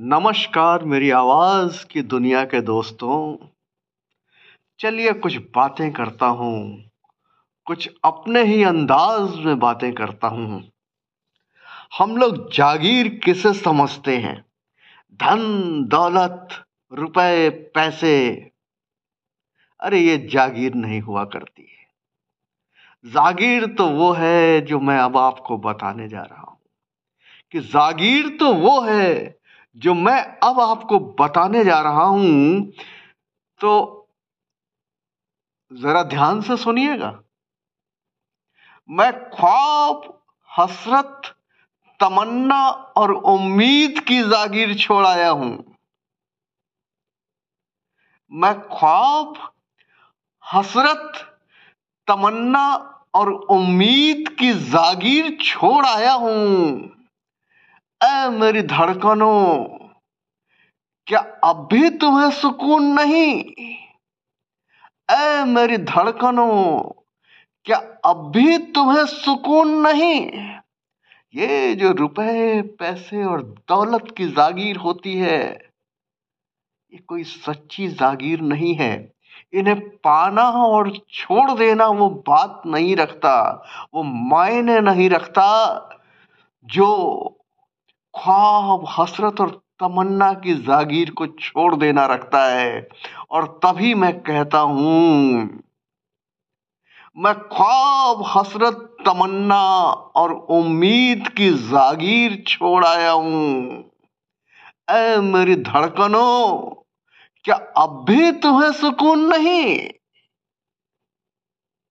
नमस्कार मेरी आवाज़ की दुनिया के दोस्तों। चलिए कुछ बातें करता हूँ, कुछ अपने ही अंदाज में बातें करता हूँ। हम लोग जागीर किसे समझते हैं? धन, दौलत, रुपए, पैसे। अरे ये जागीर नहीं हुआ करती है। जागीर तो वो है जो मैं अब आपको बताने जा रहा हूँ कि जागीर तो वो है जो मैं अब आपको बताने जा रहा हूँ तो जरा ध्यान से सुनिएगा। मैं ख्वाब, हसरत, तमन्ना और उम्मीद की जागीर छोड़ आया हूँ। मैं ख्वाब, हसरत, तमन्ना और उम्मीद की जागीर छोड़ आया हूँ। ऐ मेरी धड़कनों, क्या अब भी तुम्हें सुकून नहीं? ऐ मेरी धड़कनों, क्या अब भी तुम्हें सुकून नहीं? ये जो रुपए, पैसे और दौलत की जागीर होती है, ये कोई सच्ची जागीर नहीं है। इन्हें पाना और छोड़ देना वो बात नहीं रखता, वो मायने नहीं रखता, जो ख्वाब, हसरत और तमन्ना की जागीर को छोड़ देना रखता है। और तभी मैं कहता हूँ, मैं ख्वाब, हसरत, तमन्ना और उम्मीद की जागीर छोड़ आया हूँ। ऐ मेरी धड़कनों, क्या अब भी तुम्हें सुकून नहीं?